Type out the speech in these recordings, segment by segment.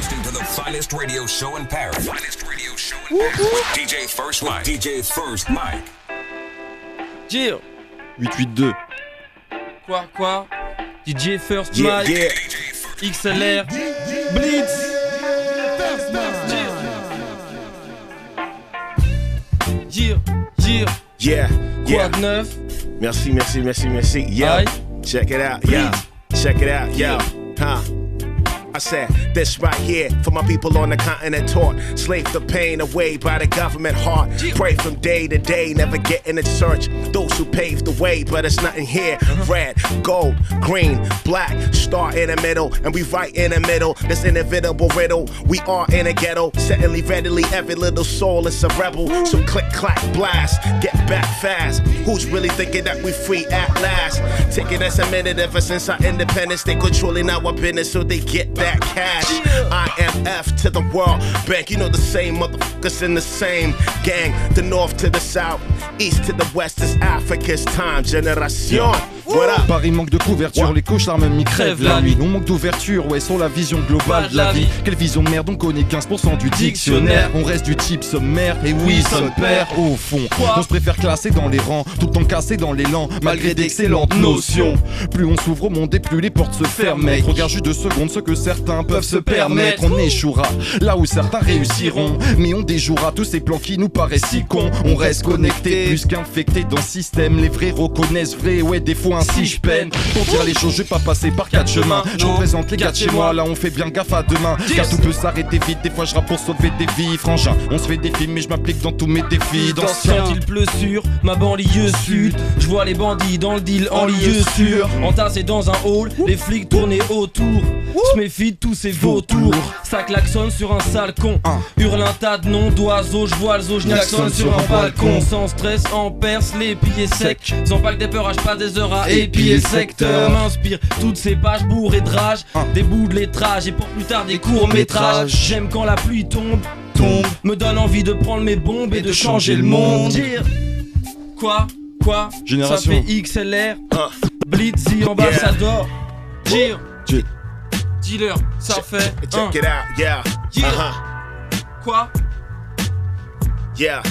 listening to the finest radio show in Paris. Finest radio show in Paris. With DJ First Mike. DJ First Mike. Gir 882. Quoi, quoi? DJ First Yeah, Mike, yeah. XLR, Blitz Gir, Gir, Yeah, quoi yeah. de neuf Merci, merci, merci, merci. Yo, Aye. check it out. Yo, check it out. Yo, huh. I said this right here for my people on the continent taught. Slave the pain away by the government heart. Pray from day to day never getting in search. Those who paved the way but it's nothing here. Red gold green black star in the middle. And we right in the middle this inevitable riddle. We are in a ghetto certainly readily every little soul is a rebel. So click clack blast get back fast. Who's really thinking that we free at last? Taking us a minute ever since our independence. They controlling our business so they get that cash. I am F to the world bank. You know the same motherfuckers in the same gang. The north to the south east to the west. Is Africa's time generation Paris manque de couverture, Ouais. les cauchemars même ils crèvent la nuit. On manque d'ouverture, ouais, sur la vision globale de la vie. Quelle vision merde, on connaît 15% du dictionnaire. On reste du type sommaire, et oui, son père, au fond. On se préfère classer dans les rangs, tout le temps cassé dans l'élan, malgré d'excellentes notions. Plus on s'ouvre au monde et plus les portes se ferment, mec. Regarde juste deux secondes ce que certains peuvent se permettre. On échouera là où certains réussiront, mais on déjouera tous ces plans qui nous paraissent si cons. On reste connecté, plus qu'infecté dans le système. Les vrais reconnaissent vrai, ouais, des fois ainsi je peine. Pour dire les choses, je vais pas passer par quatre chemins. Je représente les gars de chez moi, là on fait bien gaffe à demain. Car tout peut s'arrêter vite, des fois je rappe pour sauver des vies. Frangin, on se fait des films, mais je m'applique dans tous mes défis. D'anciens. Quand il pleut sur ma banlieue sud, je vois les bandits dans le deal en lieu sûr. Entassés dans un hall, les flics tournés autour. Je méfie de tous ces vautours. Ça klaxonne sur un sale con. Hurle un tas de noms d'oiseaux, je vois le zoo, je sur un balcon. Sans stress, en perce, les pieds secs. Sans pas que des peurs, pas des heures à épier le secteur. M'inspire toutes ces pages bourrées de rage, des bouts de lettrage et pour plus tard des courts métrages. J'aime quand la pluie tombe, tombe, me donne envie de prendre mes bombes et de changer le monde. Dire quoi, quoi, Génération. ça fait XLR, Blitzy, ambassador, Dire, Dire. Dealer, ça fait un. check it out yeah Yeah. uh-huh quoi, yeah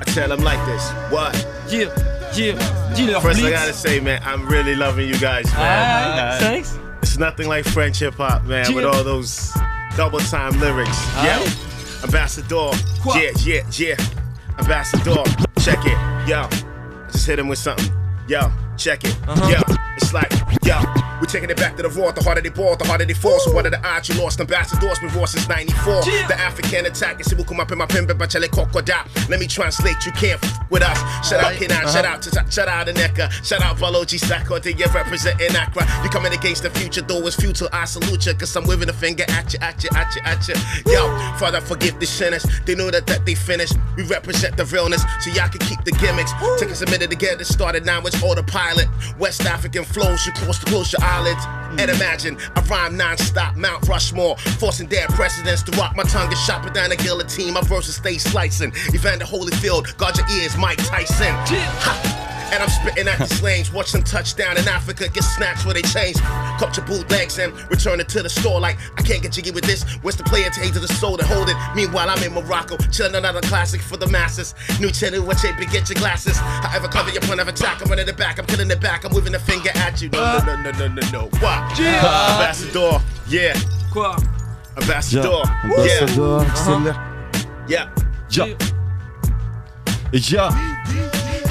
I tell them like this what Dire, Dire, dealer, First, I gotta say, man, I'm really loving you guys, man. Ah, thanks. It's nothing like French hip hop, man, with all those double time lyrics. Yo, Ambassador. Quoi? Yeah, yeah, yeah. Ambassador. Check it. Yo, just hit him with something. Yo, check it. Uh-huh. Yo, it's like, yo. We're taking it back to the raw, the harder they ball, the harder they fall. So what are the odds you lost? Ambassadors been raw since 94. Yeah. The African attack, is will come up in my pimp, but chale kokoda. Let me translate, you can't f with us. Shout out Hinan, shout out to shout out Aneka, shout out Baloji Sako, to you representing Accra. You coming against the future, though it's futile. I salute you, cause I'm waving a finger at you, at you, at you, at you. Yo, Father, forgive the sinners. They know that, that they finished. We represent the realness, so y'all can keep the gimmicks. Took us a minute to get it started, now it's autopilot. West African flows, you close to close your eyelids. And imagine, I rhyme non-stop, Mount Rushmore, forcing dead presidents to rock my tongue and chop it down a guillotine. My verses stay slicing. Evander Holyfield, guard your ears, Mike Tyson. Ha! And I'm spitting at these lanes, watch them touchdown in Africa, get snatched where they change. Cut your bootlegs and return it to the store like I can't get jiggy with this. Where's the player to to the soul to hold it? Meanwhile, I'm in Morocco, chilling another classic for the masses. New channel, what shape get your glasses. However, cover your point of attack. I'm running it back, I'm killing it back, I'm waving the finger at you. No, no, no, no, no, no, no. What? Ambassador, yeah. Quoi, Ambassador, Yeah. yeah. Ambassador, uh-huh. XLR. Yeah. Ja. Ja.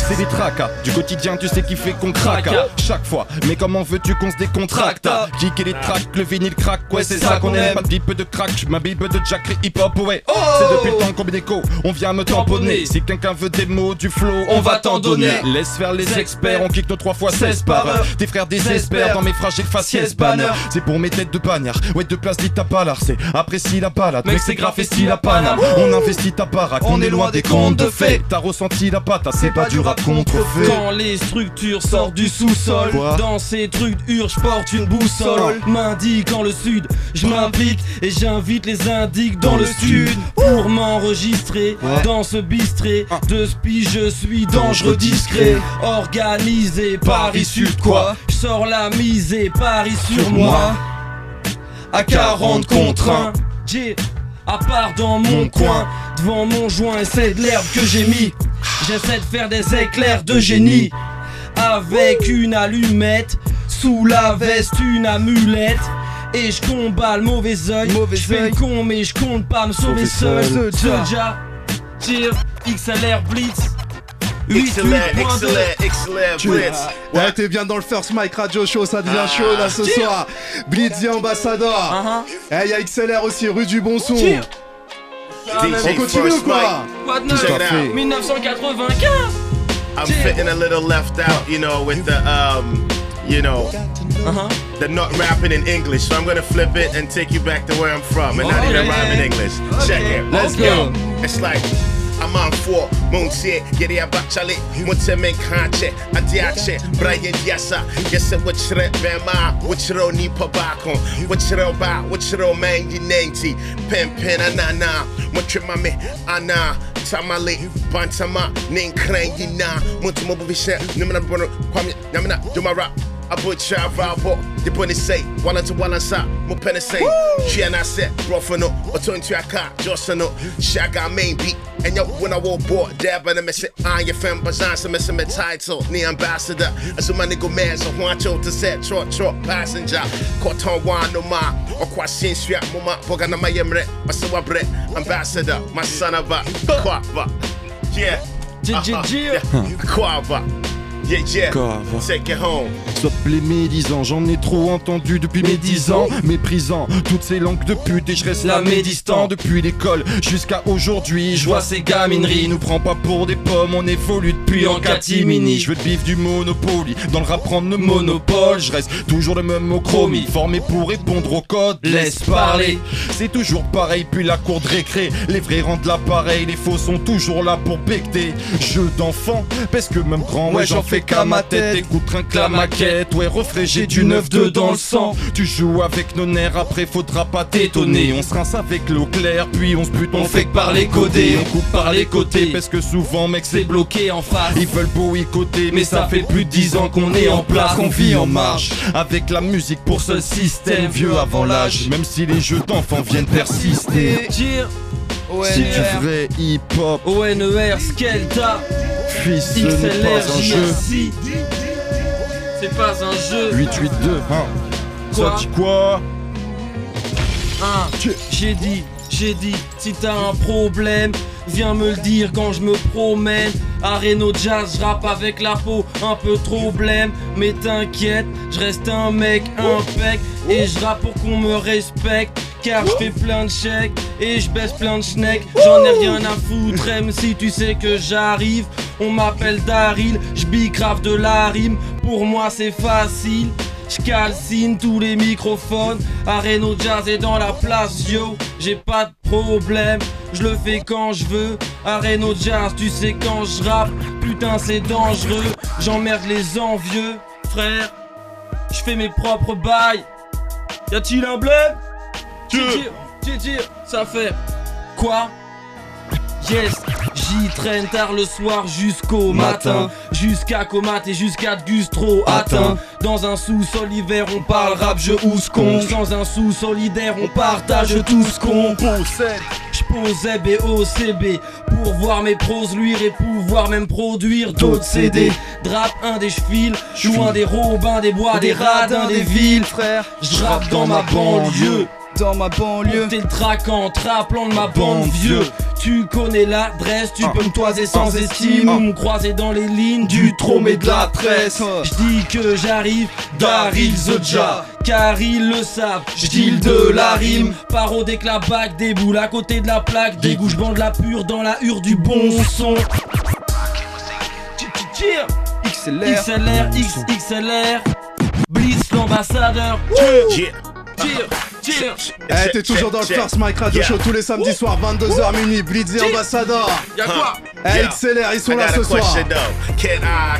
C'est des tracas du quotidien, tu sais qui fait qu'on craque chaque fois. Mais comment veux-tu qu'on se décontracte? Kicker les tracks, le vinyle crack, ouais, c'est ça qu'on aime. Pas de pipe de crack, ma bible de Jack et hip hop, ouais. C'est depuis le temps qu'on déco, on vient me tamponner. Si quelqu'un veut des mots, du flow, on va t'en donner. Laisse faire les experts, on kick nos 3 fois 16 par heure. Tes frères désespèrent dans mes fragiles faciès banner. C'est pour mes têtes de pagnard, ouais, de place dit ta palard. C'est apprécie la palade, mec, c'est grave et style à Paname. On investit ta baraque, on est loin des contes de fées. T'as ressenti la patate, c'est pas du rap contrefait. Quand les structures sortent du sous-sol, dans ces trucs durs, je porte une boussole. M'indique en le sud, je m'implique et j'invite les indiques dans le sud pour m'enregistrer dans ce bistré de spi. Je suis dangereux, discret, organisé Paris Sud quoi. Je sors la mise et Paris sur moi. à 40 contre 1. J'ai, à part dans mon coin, devant mon joint, et c'est de l'herbe que j'ai mis. J'essaie de faire des éclairs de génie avec une allumette, sous la veste une amulette. Et je combats le mauvais oeil. Mauvais Je fais le con, mais je compte pas me sauver seul. Soja, tir, XLR Blitz. 8, Excellent, excellent, excellent, Tu- Blitz. Ouais, t'es bien dans le First Mic Radio Show, ça devient chaud là ce soir. Blitzy Ambassador. Uh-huh. Eh, y a XLR aussi, rue du Bon Son. Tir. On DJ continue ou quoi Mike. Quoi de Check it out. 1995 I'm fitting a little left out, you know, with the um, you know, Uh-huh. the not rapping in English. So I'm gonna flip it and take you back to where I'm from, and not even Okay. rhyme in English. Check it. Let's Yo, go. It's like amanfoɔ montie yɛde aba kyale motɛme nka akyɛ adeɛ adiache, bra yɛdi asa yɛ sɛ wokyerɛ bɛma a wokyerɛ nnipa baako wokyerɛ ba? A wokyerɛ ɔman nyinaa nti pɛmpɛn ananaa motwe ma me anaa tamale bantama ne nkran nyinaa montomɔbobɛhyɛ nomna bɔno kwame. My rap. My rap. I put child valve, the bunny say, one to one sa, mo penny say, she and I said, Ruffano, or turn to a car, Josano, Shaka main beat, and yo, when I walk board, dab and I miss it, I'm your fan, Bazan, some missing my title, the ambassador, as a man go man, so Juancho to set, trot, trot, passenger, Cotton one no ma, or Quasin Swap, Mama, Pogana Mayemre, Masawa Bre, ambassador, my son of a Quapa, yeah, J- J- J- yeah, yeah, Quapa. take it home. Stop les médisants, j'en ai trop entendu depuis mes 10 ans. Méprisant toutes ces langues de pute et je reste là médistant depuis l'école jusqu'à aujourd'hui. Je vois ces gamineries, nous prend pas pour des pommes, on évolue depuis en catimini. Je veux bif du Monopoly, dans le rap prendre le monopole. Je reste toujours le même au chromie, formé pour répondre au code. Laisse parler, c'est toujours pareil, puis la cour de récré. Les vrais rendent l'appareil, les faux sont toujours là pour becter. Jeu d'enfant, parce que même grand, ouais, j'en fais qu'à ma tête. Écoute, rien que la maquette, ouais, refrais, j'ai du 9-2 dans le sang. Tu joues avec nos nerfs, après faudra pas t'étonner. On se rince avec l'eau claire, puis on se bute, on fait que par les côtés. On coupe par les côtés, parce que souvent, mec, c'est bloqué en face. Ils veulent boycotter, mais ça fait plus de 10 ans qu'on est en place, qu'on vit en marche. Avec la musique pour ce système, vieux avant l'âge. Même si les jeux d'enfants viennent persister. Tir, C'est du vrai hip-hop, ONER, Skelta, fils, ce n'est pas un jeu. C'est pas un jeu. 882, hein. Quoi Ça dit quoi Hein, J'ai dit, j'ai dit, si t'as un problème, viens me le dire quand je me promène. À Reno Jazz, je rappe avec la peau un peu trop blême. Mais t'inquiète, je reste un mec impec. Et je rappe pour qu'on me respecte. Car je fais plein de chèques et je baisse plein de schnecks. J'en ai rien à foutre, même si tu sais que j'arrive. On m'appelle Daryl, je de la rime. Pour moi, c'est facile. J'calcine tous les microphones. Areno Jazz est dans la place, yo. J'ai pas de problème, je le fais quand je veux. Areno Jazz, tu sais quand je rappe. Putain, c'est dangereux. J'emmerde les envieux, frère. Je fais mes propres bails. Y a-t-il un blême Tire, tire, ça fait quoi? Yes, j'y traîne tard le soir jusqu'au matin, jusqu'à Comat et jusqu'à Gustro atteint. Dans un sous-sol hiver, on parle rap, je ou ce con. Sans un sous solidaire, on partage tout ce qu'on possède. J'posais BOCB pour voir mes proses luire et pouvoir même produire d'autres CD. Drap un des chevilles, loin des robins, des bois, des radins, des villes. frère. J'rappe dans ma banlieue. Dans ma banlieue. Monter le en traplant de ma bande vieux. Tu connais l'adresse, tu peux me toiser sans estime. Ou me croiser dans les lignes du trône et de la tresse Je dis que j'arrive, Daryl Zodja. Car ils le savent, je deal de la rime. Paro dès que la bague déboule à côté de la plaque. Dégoût, je bande la pure dans la hure du bon son. XLR. XLR, XXLR Blitz l'ambassadeur. Yeah. Tire, tire Eh, t'es toujours dans le First Mic Radio Yeah. Show tous les samedis soirs, 22h minuit. Blitzy Check. Ambassador. Y'a quoi? Eh, Yeah. XLR, ils sont I là ce soir. Can I?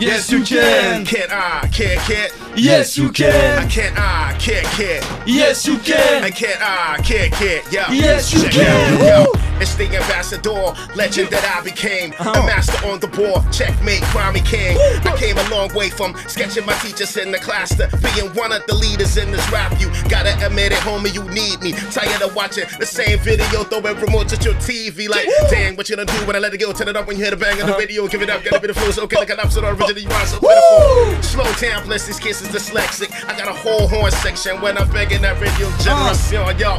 Yes you can Can I kick it? Yes you can Can I kick it? Yes you I can can I kick it? Yo. Yes, you can. Yo. It's the ambassador, legend that I became. A master on the board, checkmate, crime king. I came a long way from sketching my teachers in the class to being one of the leaders in this rap. You gotta admit it, homie, you need me. Tired of watching the same video, throwing remotes at your TV. Like, dang, what you gonna do when I let it go? Turn it up when you hear the bang on the video. Give it up, get a bit of flow, so can I collapse it originally? You are so pitiful. Slow down, bless these kids is dyslexic. I got a whole horn section when I'm begging that radio generation, yo.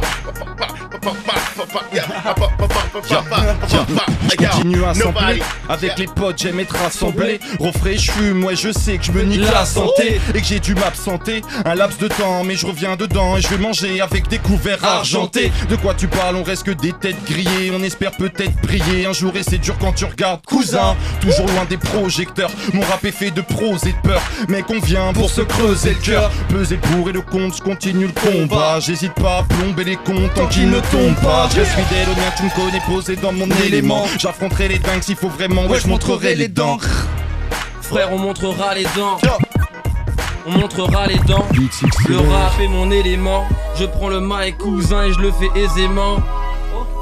Je continue à sampler. Avec les potes j'aime être rassemblé Refrais je fume, ouais je sais que je me nique la santé. Et que j'ai dû m'absenter Un laps de temps mais je reviens dedans Et je vais manger avec des couverts argentés. De quoi tu parles, on reste que des têtes grillées. On espère peut-être briller un jour et c'est dur quand tu regardes Cousin, toujours loin des projecteurs. Mon rap est fait de prose et de peur Mec on vient pour se creuser le cœur. Peser pour et le je continue le combat. J'hésite pas à plomber les comptes tant qu'ils ne tombent pas. Je reste fidèle au mien, tu me connais posé dans mon élément J'affronterai les dingues s'il faut vraiment, ouais je montrerai les dents Frère, on montrera les dents. On montrera les dents. Le rap est mon élément. Je prends le mic cousin et je le fais aisément.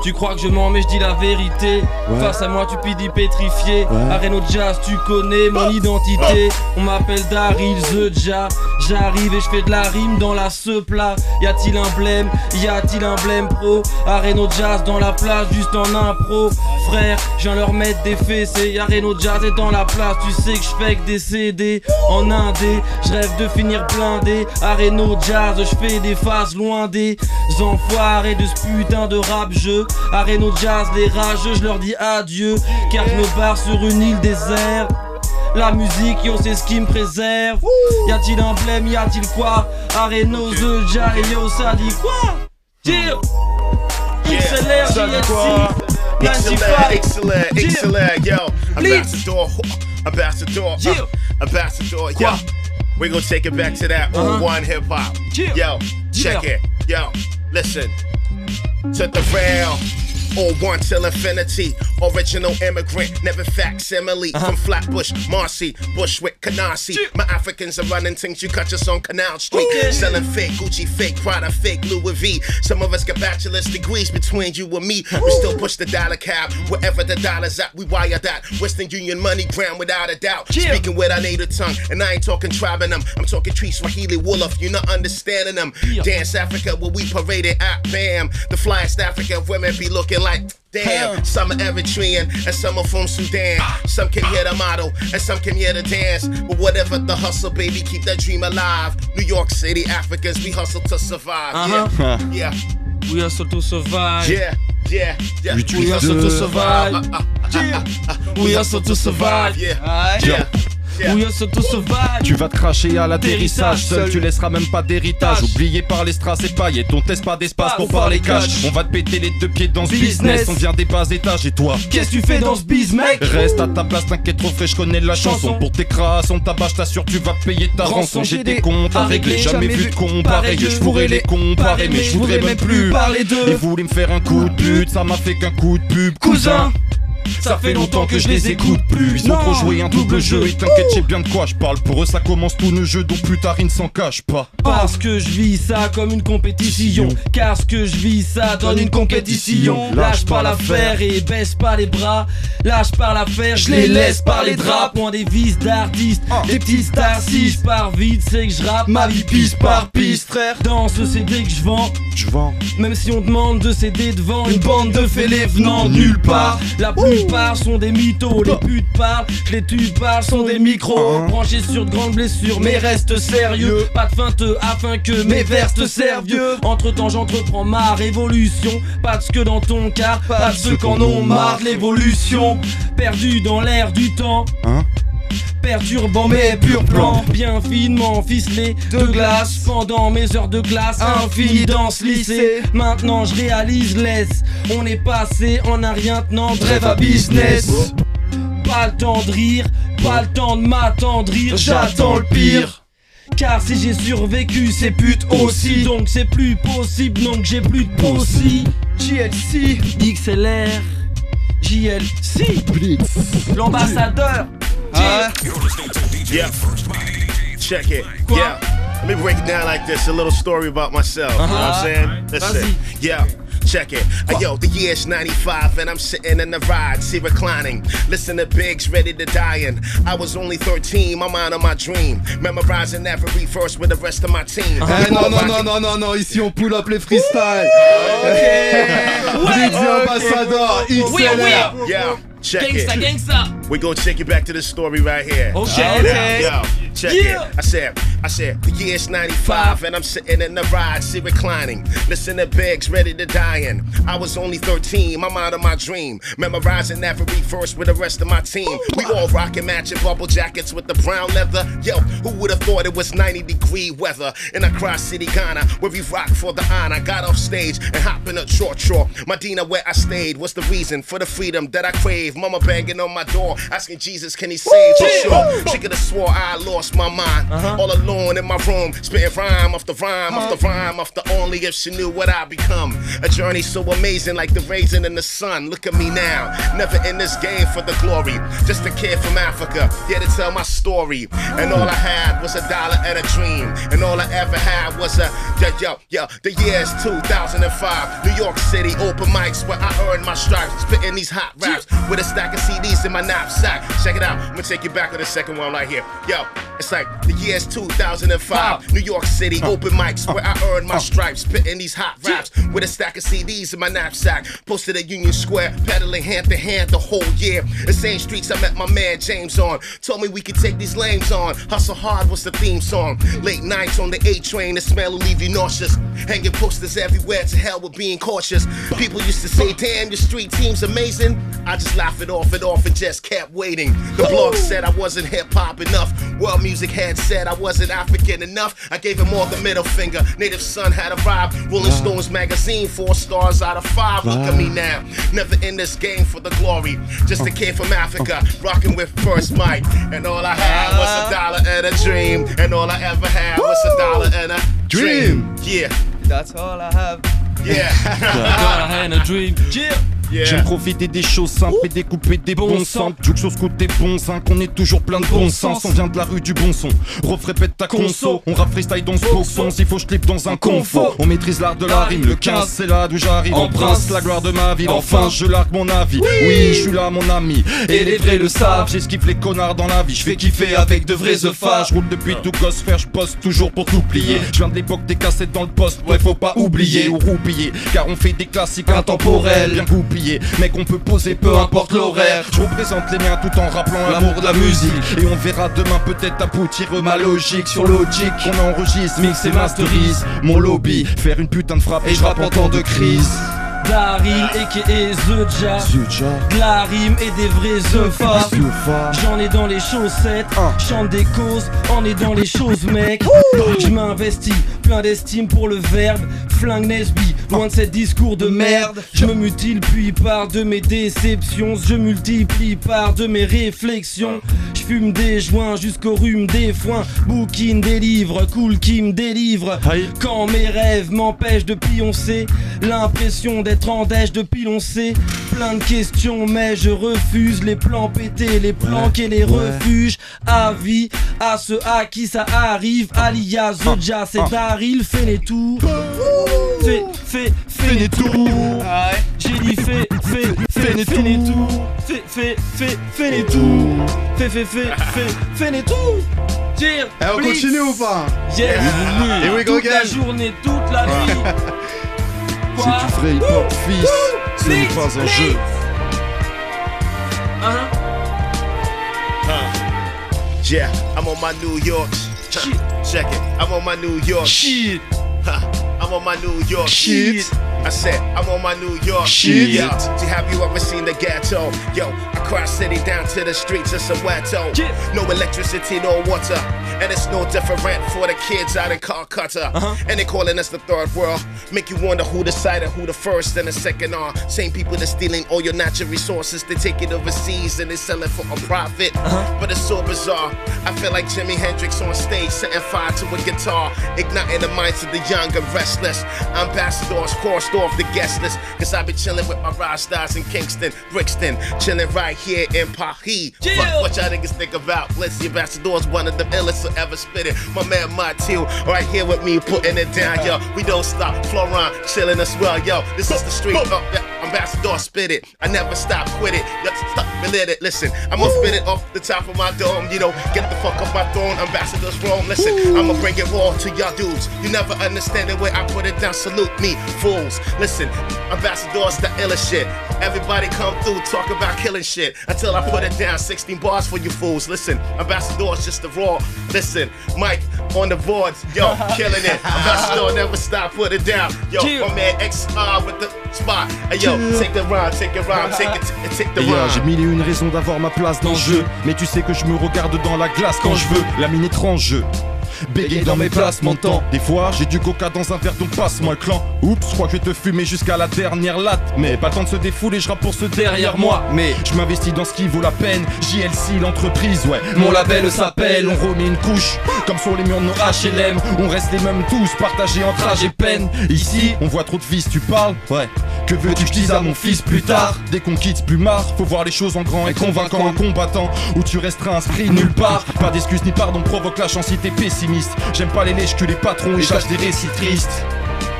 Tu crois que je mens mais je dis la vérité. Face à moi tu pidis pétrifié Areno Jazz tu connais mon identité. On m'appelle Daryl The Jazz J'arrive et je fais de la rime dans la plat. Y a-t-il un blême? Y a-t-il un blême pro? Areno Jazz dans la place juste en impro. Frère je viens leur mettre des fessées. Areno Jazz est dans la place Tu sais que je fais que des CD En indé Je rêve de finir blindé. Areno Jazz je fais des phases loin des enfoirés de ce putain de rap. Jeu Areno Jazz les rageux je leur dis adieu Car je me barre sur une île déserte la musique, yo, c'est ce qui me préserve. Y a-t-il un blême, y a-t-il quoi? Areno, The Jar, yo, ça dit quoi? Dire XLR, Ça dit quoi? Excellent, 95. excellent, Yeah. excellent, yo. Ambassador, ambassador, Yeah. uh, ambassador, yo. We're gonna take it back to that Uh-huh. old one hip hop. Yeah. Yo, check it. Yo, listen. To the rail. Or one till infinity. Original immigrant, never facsimile. From Flatbush, Marcy, Bushwick, Canarsie. My Africans are running things you catch us on Canal Street. Okay. Selling fake Gucci, fake Prada, fake Louis V. Some of us got bachelor's degrees between you and me. We still push the dollar cab. Wherever the dollar's at, we wire that. Western Union money gram without a doubt. Yeah. Speaking with our native tongue. And I ain't talking tribing them. I'm talking tree Swahili Wolof. You're not understanding them. Yeah. Dance Africa where we paraded at BAM. The flyest African women be looking like Damn, some are Eritrean and some are from Sudan. Some can hear the motto and some can hear the dance. But whatever the hustle, baby, keep that dream alive. New York City Africans, we hustle to survive. Uh-huh. Yeah, yeah, We hustle to survive. yeah, yeah, yeah. Huit, We hustle to deux. survive. We hustle to survive. Yeah, yeah, yeah. Tu vas te cracher à l'atterrissage Atterrissage, seul, seul. tu laisseras même pas d'héritage. Oublié par les strass et paillettes, on teste pas d'espace pour parler cash. On va te péter les deux pieds dans ce Business. business. On vient des bas étages et toi Qu'est-ce que tu fais dans ce biz, mec? Reste à ta place, t'inquiète trop frais, je connais la chanson. Chanson. Pour tes crasses, on tabac, je t'assure, tu vas payer ta Rançon. J'ai des comptes à régler, jamais vu de comparer. Je pourrais les comparer, mais je voudrais même plus parler d'eux. Ils voulaient me faire un coup de pute, ça m'a fait qu'un coup de pub. Cousin, ça fait longtemps que je les écoute plus. Ils ont trop joué un double jeu. Et t'inquiète, j'ai bien de quoi je parle. Pour eux, ça commence tout le jeu, donc plus tard, ils ne s'en cachent pas. Parce que je vis ça comme une compétition. Car ce que je vis ça donne une compétition. Lâche pas l'affaire et baisse pas les bras. Lâche pas l'affaire, je les laisse par les draps. Point des vis d'artistes, des petites stars. Si je pars vite, c'est que je rappe. Ma vie piste par piste, frère. Dans ce CD que je vends. Je vends. Même si on demande de céder devant une bande de fêlés venant nulle part La plupart sont des mythos, les putes parlent, les tubes parlent sont des micros. Branchés sur de grandes blessures mais reste sérieux. Pas de feinte afin que mes vers te servent vieux Entre temps j'entreprends ma révolution. Pas de ce que dans ton cas, pas de ceux qu'en ont marre de l'évolution. Perdu dans l'air du temps. Hein Perturbant mes purs plans. Bien finement ficelé de glace. Pendant mes heures de classe Infini dans ce lycée. Maintenant je réalise laisse On est passé en un rien tenant rêve à business. Pas le temps de rire Pas le temps de m'attendrir. J'attends le pire. car si j'ai survécu, c'est pute aussi. Donc c'est plus possible, donc j'ai plus de possi JLC XLR JLC L'ambassadeur You're DJ Yeah. First Mike. Check it. Yeah. Let me break it down like this. A little story about myself. You know what I'm saying? Listen. Vas-y. Yeah. check it. Uh, yo, the year's 95 and I'm sitting in the ride, see reclining. Listen to Biggs ready to dying. I was only 13, my mind on my dream. Memorizing every verse with the rest of my team. Eh non, non, non, non, non, non, ici on pull up les freestyles. Blitzy Ambassador, XLR. Yo, check Gangsta, it. gangsta. We gonna take you back to the story right here. Okay, Check it okay. Yo, check Yeah. it. I said, I said, the year's 95 and I'm sitting in the ride, see reclining. Listen to Biggs ready to die dying. I was only 13, my mind on my dream. Memorizing every verse with the rest of my team. We all rocking matching bubble jackets with the brown leather. Yo, who would have thought it was 90 degree weather in Accra City, Ghana, where we rock for the honor. Got off stage and hop in a short short. Medina, where I stayed, was the reason for the freedom that I crave. Mama banging on my door, asking Jesus, can he save? For sure. She could have swore I lost my mind. Uh-huh. All alone in my room, spitting rhyme after rhyme after rhyme after only if she knew what I'd become. A journey so amazing, like the raisin in the sun. Look at me now, never in this game for the glory. Just a kid from Africa, here to tell my story. And all I had was a dollar and a dream. And all I ever had was a yo, yo, yo. The year's 2005. New York City, open mics where I earned my stripes. Spitting these hot raps with a stack of CDs in my knapsack. Check it out, I'm gonna take you back to the second one right here. Yo, it's like the year's 2005. New York City, open mics where I earned my stripes. Spitting these hot raps with a stack of CDs in my knapsack. Posted at Union Square, pedaling hand to hand the whole year. The same streets I met my man James on. Told me we could take these lames on. Hustle hard was the theme song. Late nights on the A train, the smell will leave you nauseous. Hanging posters everywhere to hell with being cautious. People used to say, damn, your street team's amazing. I just laugh it off and off and just kept waiting. The blog said I wasn't hip hop enough. World music had said I wasn't African enough. I gave him all the middle finger. Native Son had a vibe. Rolling Stones magazine, four stars out of five. Look at me now. Never in this game for the glory. Just a kid from Africa, rocking with first mic. And all I had was a uh-huh. dollar and a dream. And all I ever had was a dollar and a dream. Yeah, That's all I have. yeah, Got a hand a dream. Yeah. J'aime yeah. profiter des choses simples et découper des Bon bons sang. sens. Juke sur ce côté bon sein, qu'on est toujours plein de bon sens. On vient de la rue du bon son. Ref répète ta conso. Conso. On rap freestyle dans ce son. S'il faut, je clip dans un confort. On maîtrise l'art de la rime. Le 15, c'est là d'où j'arrive. En Embrasse prince. la gloire de ma ville. Enfin. Je largue mon avis. Oui, je suis là, mon ami. Et les vrais le savent. J'esquive les connards dans la vie. Je fais kiffer avec de vrais œufs. Je roule depuis tout gosse faire. Je bosse toujours pour t'oublier. Je viens de l'époque des cassettes dans le poste. Ouais, faut pas oublier ou roupiller. Car on fait des classiques intemporels. Bien goupillés. Mec, on peut poser peu importe l'horaire. Je représente les miens tout en rappelant l'amour de la musique. Et on verra demain peut-être aboutir ma logique sur logique. On enregistre, mix et masterise. Mon lobby, faire une putain de frappe et je rappe en temps de crise. Daryl aka The Ja. De la rime et des vrais eupha. J'en ai dans les chaussettes, chante des causes, en est dans les choses mec. Je m'investis, plein d'estime pour le verbe. Flingue Nesby, loin de ces discours de merde. Je me multiplie par de mes déceptions. Je multiplie par de mes réflexions. Je fume des joints jusqu'au rhume des foins. Booking des livres, cool qui me délivre. Quand mes rêves m'empêchent de pioncer L'impression d'être en dèche de piloncer Plein de questions mais je refuse Les plans pétés, les planques et les refuges Avis à ceux à qui ça arrive. Alias The Jazz c'est Daryl fait les tours. Fais, fais, fais les tours. J'ai dit fais, fais, fais, fais les tours. Fais, fais, fais, fais les tours. Fais, fais, fais, fais, fais les tours. Tire, Eh, on continue ou pas Yes. Et go Toute la journée, toute la nuit Si Quoi tu ferais hip-hop, fils, ce n'est Blitz, pas un blitz. jeu. Hein uh-huh. Yeah, I'm on my New York. Shit. Check it. I'm on my New York. Shit I'm on my New York. Shit. I said, I'm on my New York. Shit. Yo, see, have you ever seen the ghetto? Yo, across city down to the streets of Soweto. Yeah. No electricity, no water. And it's no different for the kids out in Calcutta. Uh-huh. And they calling us the third world. Make you wonder who decided who the first and the second are. Same people that's stealing all your natural resources. They take it overseas and they sell it for a profit. Uh-huh. But it's so bizarre. I feel like Jimi Hendrix on stage setting fire to a guitar. Igniting the minds of the young and restless. Ambassadors crossed off the guest list. Cause I been chilling with my rock stars in Kingston, Brixton. Chilling right here in Paris. Fuck what y'all niggas think about. Blissy Ambassador's one of the illest to ever spit it. My man Martil, right here with me, putting it down, yo. We don't stop. Florent chilling as well, yo. This is the street. Ambassador spit it. I never stop, quit it. Let's stop, lit it. Listen, I'ma spit it off the top of my dome. You know, get the fuck off my throne. Ambassador's wrong. Listen, I'ma bring it raw to y'all dudes. You never understand the way I put it down. Salute me, fools. Listen, Ambassador's the illest shit. Everybody come through, talk about killing shit. Until I put it down. 16 bars for you fools. Listen, Ambassador's just the raw. Listen, Mike on the boards, yo, killing it. Ambassador never stop, put it down. Yo, my man XR with the spot. Hey yo, take the rhyme, take the rhyme, take it, take the Et yeah, j'ai rhyme. mille et une raisons d'avoir ma place dans le jeu. Mais tu sais que je me regarde dans la glace quand je veux. La mine étrange, bégaye dans mes de temps. Des fois, j'ai du coca dans un verre, donc passe-moi le clan. Oups, je crois que je vais te fumer jusqu'à la dernière latte. Mais pas le temps de se défouler, je rappe pour ceux derrière moi. Mais je m'investis dans ce qui vaut la peine. JLC, l'entreprise, ouais. Mon label s'appelle, on remet une couche. Comme sur les murs de nos HLM, on reste les mêmes tous, partagés entre âge et peine. Ici, on voit trop de fils, tu parles? Ouais. Que veux-tu que je dise à mon fils plus tard? Dès qu'on quitte plus marre, faut voir les choses en grand et convaincant. Un combattant Où tu resteras inscrit nulle part. Pas d'excuses ni pardon, provoque la chance si t'es pessimiste. J'aime pas les lèches que les patrons et j'lâche des récits tristes.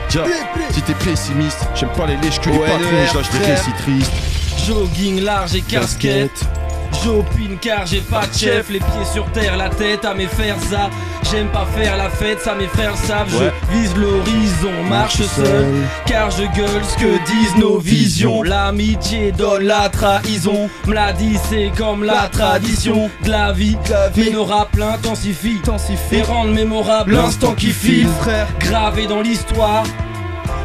Tiens, si t'es pessimiste, j'aime pas les lèches que les patrons et j'lâche des récits tristes. Jogging large et casquette. J'opine car j'ai pas de chef, les pieds sur terre, la tête à mes fers ça. J'aime pas faire la fête, ça mes frères savent. Ouais. Je vise l'horizon, marche seul, car je gueule ce que disent nos visions. L'amitié donne la trahison, me l'a dit c'est comme la tradition de la vie. Mais le rap l'intensifie, et rendre mémorable l'instant qui file. frère. Gravé dans l'histoire,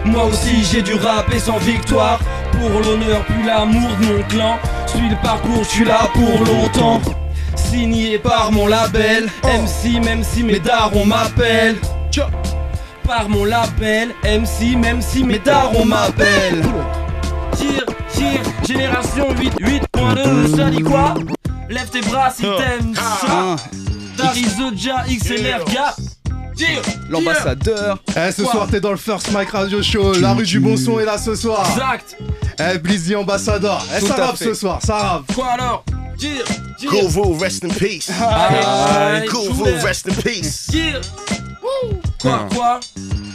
moi aussi j'ai du rap et sans victoire Pour l'honneur puis l'amour de mon clan Suis le parcours, je suis là pour longtemps. Signé par mon label. MC même si mes darons m'appellent Par mon label. MC même si mes darons m'appellent Tire, tire, génération 8, 8.2 Ça dit quoi? Lève tes bras si t'aimes ça. Hein, Dari Zoja XLR Gap L'ambassadeur. Eh, ce Quoi soir, t'es dans le First Mike Radio Show. La rue du bon son est là ce soir. Exact Eh, Blizzy Ambassador. Eh, ça rappe ce soir, ça rappe. Quoi alors? Tire, tire Guru, rest in peace. Schubert. rest in peace. Tire Quoi, quoi?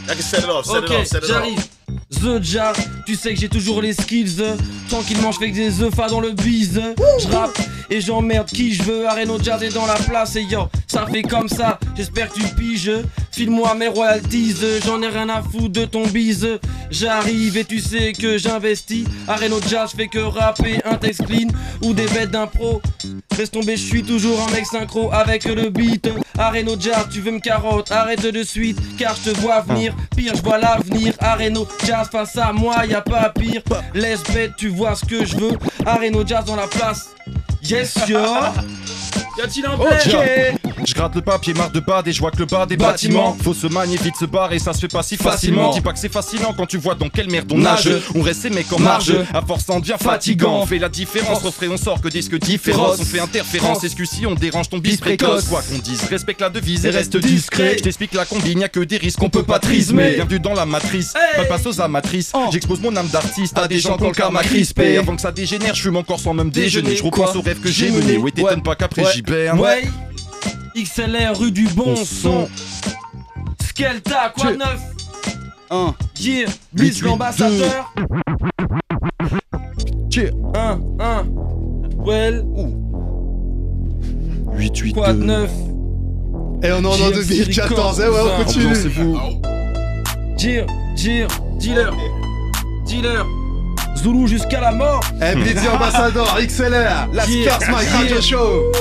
I can set it off, set Ok, it off, set it off. j'arrive The Jar, tu sais que j'ai toujours les skills. Tranquillement je fais que des œufs dans le bise. Je rappe et j'emmerde qui je veux. Areno Jazz est dans la place. Et yo Ça fait comme ça, j'espère que tu piges. File-moi mes royalties, j'en ai rien à foutre de ton bise. J'arrive et tu sais que j'investis. Areno Jazz je fais que rapper un texte clean Ou des bêtes d'impro. Laisse tomber, je suis toujours un mec synchro avec le beat. Areno Jazz, tu veux me carotte, arrête de suite, car je te vois venir. Pire, je vois l'avenir. Areno Jazz face à moi, y a pas pire. Laisse bête, tu vois ce que je veux. Areno Jazz dans la place. Yes, yo. Y a-t-il un tiens. Je gratte le papier, marre de bad et je vois que le bas des Bâtiment. bâtiments. Faut se manier vite, se barrer, ça se fait pas si facilement. Dis pas que c'est fascinant quand tu vois dans quelle merde on Nage. On reste ces mecs en Marge. À force, en devient fatigant. On fait la différence, refrain, on sort que disque différence. On fait interférence, excuse si on dérange ton bis précoce. Quoi qu'on dise, respecte la devise et reste discret. Je t'explique la combine, y a que des risques qu'on On peut pas trismer. Bienvenue dans la matrice, pas passe aux amatrices. Oh. J'expose mon âme d'artiste à des gens qui ont le karma crispé. Avant que ça dégénère, je fume encore sans même déjeuner. Je repense quoi au rêve que j'ai J'ai mené. mené. Ouais, t'étonnes pas qu'après j'y berne. XLR, rue du bon Bon son. Skelta, quoi de neuf Un. Yeah, Blitz 882. l'ambassadeur. Tiens. 1, 1. Well, 8, 8, quoi de neuf Et on est en JMC 2014, eh ouais, on continue. Ambiancez-vous. Gir, Gir, dealer, dealer, Zulu jusqu'à la mort. Eh, Blizzy Ambassador, XLR, la. First Mike. Radio Show.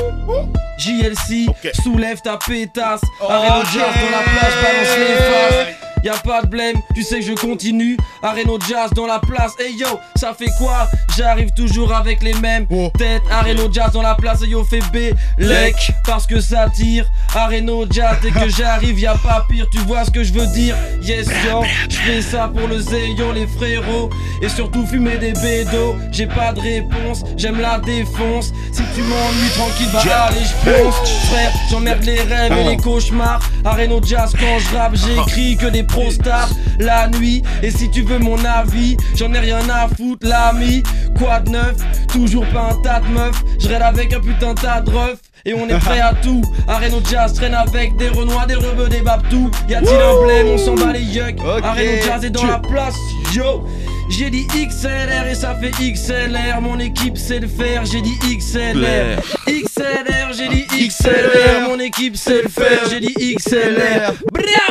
JLC, soulève ta pétasse. Areno Jazz dans la plage, balance les faces. Y'a pas de blême, tu sais que je continue. Areno Jazz dans la place. Hey yo, ça fait quoi? J'arrive toujours avec les mêmes Oh. têtes. Areno Jazz dans la place. Hey yo, fais B, lec. Parce que ça tire. Areno Jazz, dès que j'arrive, y'a pas pire. Tu vois ce que je veux dire? Yes yo, je fais ça pour le zéyo les frérots Et surtout fumer des bédos J'ai pas de réponse, j'aime la défonce Si tu m'ennuies tranquille bah allez je pense Frère, j'emmerde les rêves et les cauchemars Areno Jazz quand je rappe j'écris que des stars La nuit, et si tu veux mon avis J'en ai rien à foutre l'ami Quoi de neuf, toujours pas un tas de meufs Je rêve avec un putain de tas de refs et on est prêt à tout. Areno Jazz traîne avec des renois, des rebeux, des babtous. Y a-t-il un blême? On s'en bat les yucks. Ok. Areno Jazz est dans la place, yo. J'ai dit XLR et ça fait XLR. Mon équipe sait le faire, j'ai dit XLR. XLR, j'ai dit XLR. Mon équipe sait le faire, j'ai dit XLR. Bravo!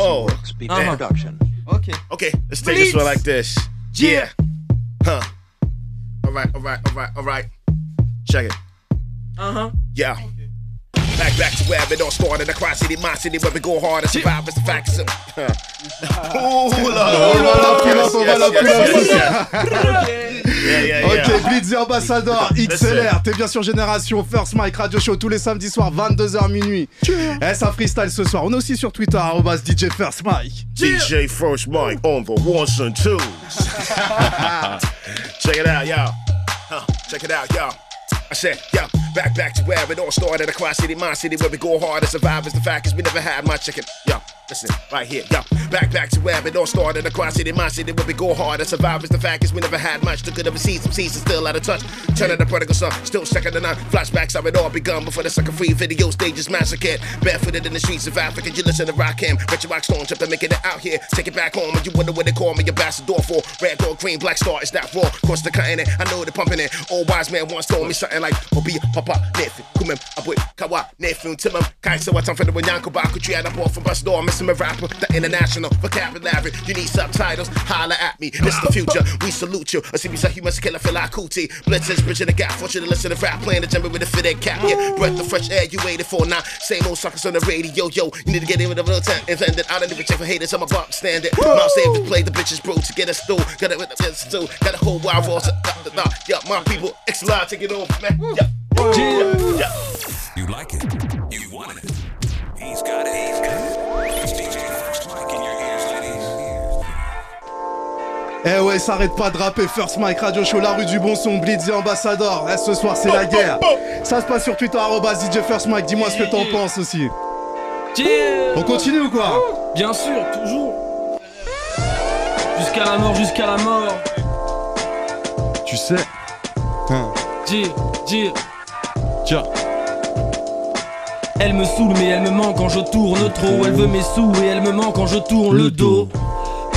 Oh, Uh-huh. Ok. okay, let's take this one like this. Yeah. Huh. All right, all right, all right, all right. Check it. Uh-huh. Yeah. Back, back to where it all started. The cross city, my city, where we go hard and survive as the facts. On va la. Yeah, yeah, yeah. Ok, Blitz et Ambassador, XLR, t'es bien sur Génération First Mike Radio Show tous les samedis soirs, 22h minuit. Eh, ça freestyle ce soir. On est aussi sur Twitter, arrobas DJ First Mike. DJ First Mike on the ones and twos. Check it out, y'all. Huh, check it out, y'all. I said, yo, back back to where it all started. Across city, my city, where we go hard and survive is the fact is we never had my chicken. Yo, listen, right here, yo. Back back to where it all started. Across city, my city, where we go hard and survive is the fact is we never had much. Took it overseas, some seasons still out of touch. Turning the prodigal son, still second to none. Flashbacks how it all begun before the sucker free video stages massacred. Barefooted in the streets of Africa, you listen to rock him. Retro rock stone, trip to making it out here. Take it back home, and you wonder what they call me, ambassador for. Red, gold, green, black star, is that raw? Cross the continent, I know they're pumping it. Old wise man once told me something like, oh, Obi, Papa, Nefi, Kumem, Abwe, Kawa, Nefi, Timum, Kai, so what's on for the Wanyanko Baku, tree out of ball from Bustor, I'm missing a rapper, the international vocabulary. You need subtitles, holla at me. This the future, we salute you. I see me say you must kill a feel like cootie. Blitzers, bridging the gap, want you to listen to rap, playing the jumper with a fitted cap. Yeah, breath of fresh air, you waited for now. Same old suckers on the radio, yo. You need to get in with a little time. Intended, I don't even check for haters, I'm a bump standard. Mouth saved to play the bitches, bro, to get us through. Got it with the stew, got a whole wild raw. Yeah, my people, X-Line, take it over, man. Yeah. Yeah. You like it. Eh ouais, ça arrête pas de rapper. First Mike Radio Show, la rue du bon son, Blitz et Ambassador. Eh, ce soir, c'est la guerre. Ça se passe sur Twitter, DJ First Mike. Dis-moi ce que t'en penses aussi. On continue ou quoi? Bien sûr, toujours. Jusqu'à la mort, jusqu'à la mort. Tu sais. Hein. Dire, dire. Tiens. Elle me saoule mais elle me manque quand je tourne trop Elle veut mes sous et elle me manque quand je tourne le dos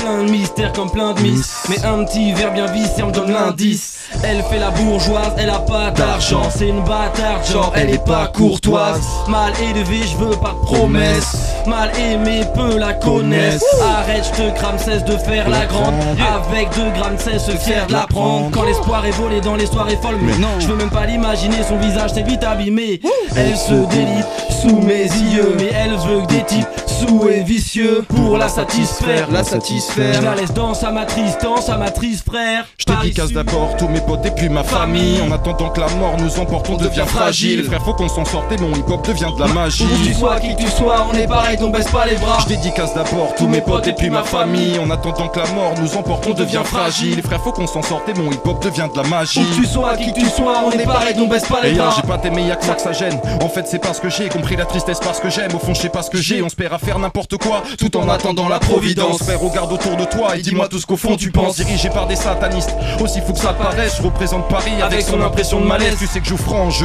Plein de mystères comme plein de miss. Mais un petit verre bien vissé me donne l'indice. Elle fait la bourgeoise, elle a pas d'argent. C'est une bâtarde genre elle est pas courtoise. Mal élevée, je veux pas de promesses Mal aimée, peu la connaissent Arrête, je te crame, cesse de faire la grande. Avec 2 grammes, cesse se fier de la prendre. Quand l'espoir est volé dans l'histoire est folle. Mais je veux même pas l'imaginer, son visage s'est vite abîmé. Elle se délite sous mes yeux. Mais elle veut que des types sous et vicieux Pour la satisfaire, la satisfaire. Je la laisse dans sa matrice, dans sa matrice frère. Je casse d'abord tous mes potes et puis ma famille. En attendant que la mort nous emporte on devient fragile. Frère faut qu'on s'en sorte et mon hip hop devient de la magie. Où tu sois, qui que tu sois, on est pareil, donc baisse pas les bras. Je dédicace d'abord tous mes potes et puis ma famille. En attendant que la mort nous emporte on devient fragile. Frère faut qu'on s'en sorte et mon hip hop devient de la magie. Où tu sois, qui que tu sois, on est pareil, donc baisse pas les Et bras. j'ai pas t'aimé, y'a que moi que ça gêne. En fait, c'est parce que j'ai compris la tristesse, parce que j'aime. Au fond, je sais pas ce que j'ai. On se perd à faire n'importe quoi, tout en attendant la providence. Frère, regarde autour de toi et dis-moi tout ce qu'au fond tu penses. Dirigé par des satanistes, aussi fou que ça paraisse. Je représente Paris avec son impression de malaise. Tu sais que je frange.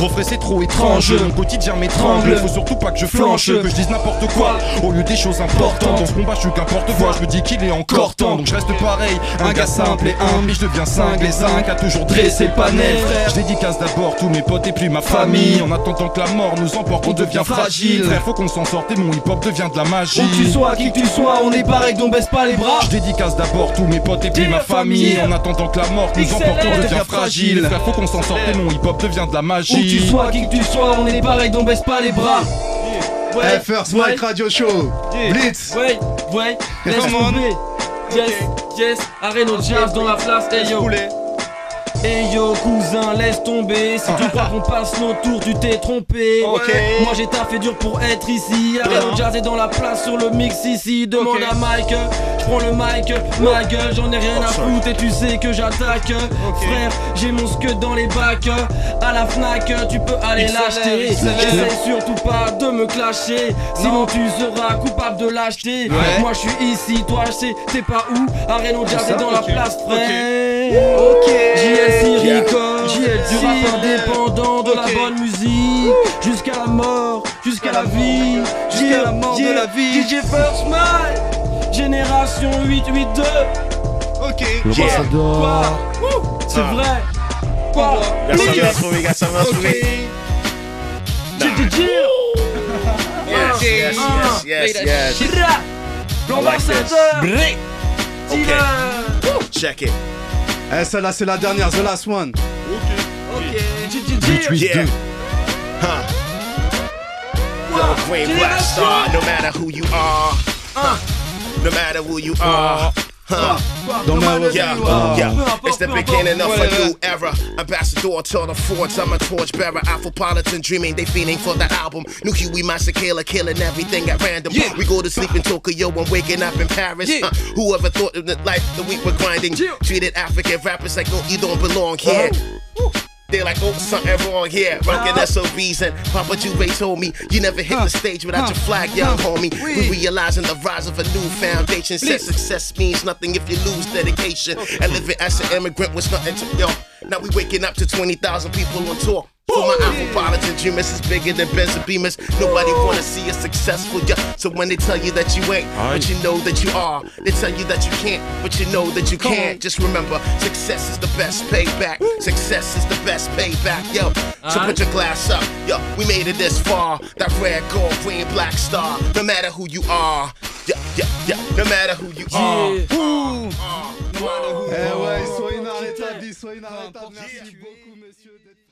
Refrais, c'est trop étrange. Mon quotidien m'étrangle. Faut surtout pas que je flanche, que je dise n'importe quoi. Au lieu des choses importantes. Dans ce combat, je suis qu'un porte-voix. Je me dis qu'il est encore temps. Donc je reste pareil. Un gars simple et humble. Mais je deviens cinglé. Zinc a toujours dressé le panel. Je dédicace d'abord tous mes potes et puis ma famille. En attendant que la mort nous emporte, on devient fragile. Frère, faut qu'on s'en sorte et mon hip hop devient de la magie. Où que tu sois, qui que tu sois, on est pareil, donc baisse pas les bras. Je dédicace d'abord tous mes potes et puis ma famille. En attendant que la mort nous emporte, on devient fragile. Frère, faut qu'on s'en sorte et mon hip hop devient de la Où que tu magie. sois, qui que tu sois, on est pareil, donc baisse pas les bras. Eh, First Mike Radio Show. Blitz. Ouais, ouais, laisse Yes, yes, Areno Jazz dans la place, hey yo Hey yo cousin laisse tomber. Si tu crois qu'on passe nos tours tu t'es trompé. Ok. Moi j'ai taffé dur pour être ici. Arrête jazz est dans la place sur le mix ici. Demande à Mike. Je prends le mic. Ma gueule j'en ai rien à foutre. Et tu sais que j'attaque. Frère j'ai mon scud dans les bacs. À la Fnac tu peux aller l'acheter. J'essaie surtout pas de me clasher. Sinon tu seras coupable de l'acheter. Ouais. Moi je suis ici. Toi je sais t'es pas où. Arrête jazz est dans la place frère. Ok. JLC Yeah. Record, JLC. du rap indépendant, de la bonne musique, jusqu'à la mort, jusqu'à la vie, Jusqu'à la mort de la vie. DJ First Mile, génération 882, Ok. Yeah. C'est Ah. vrai Quoi? Yes, yes, yes, yes, yes. Chira, L'ambassadeur Okay. Dealer. Check it. Eh, celle-là, c'est la dernière, the last one. JJJ Yeah. Huh. Star, no matter who you are. Huh. No matter who you are. Huh. Don't matter Yeah, are. yeah. It's the beginning of a new era. Ambassador to the forts, I'm a torchbearer. Afropolitan dreaming, they feeling for the album. New Huey Massacre, killing everything at random. Yeah. We go to sleep in Tokyo and waking up in Paris. Yeah. Uh, whoever thought of the life that we were grinding? Yeah. Treated African rappers like, no, you don't belong here. They're like, oh, something wrong here. Rockin' SOBs and Papa Juve told me you never hit the stage without your flag, young homie. We realizing the rise of a new foundation. Said success means nothing if you lose dedication. And living as an immigrant was nothing to yo. Now we waking up to 20,000 people on tour. For my Afropolitan dreamers is bigger than Benz and Beamers. Nobody wanna see us successful, yeah. So when they tell you that you ain't, but you know that you are. They tell you that you can't, but you know that you can't. Just remember, success is the best payback. Success is the best payback, yo. So put your glass up, yo. We made it this far. That red, gold, green, black star. No matter who you are, yeah, yeah, yeah. No matter who you are. Yeah. Eh ouais, sois inarrêtable, sois inarrêtable. Merci beaucoup, d'être-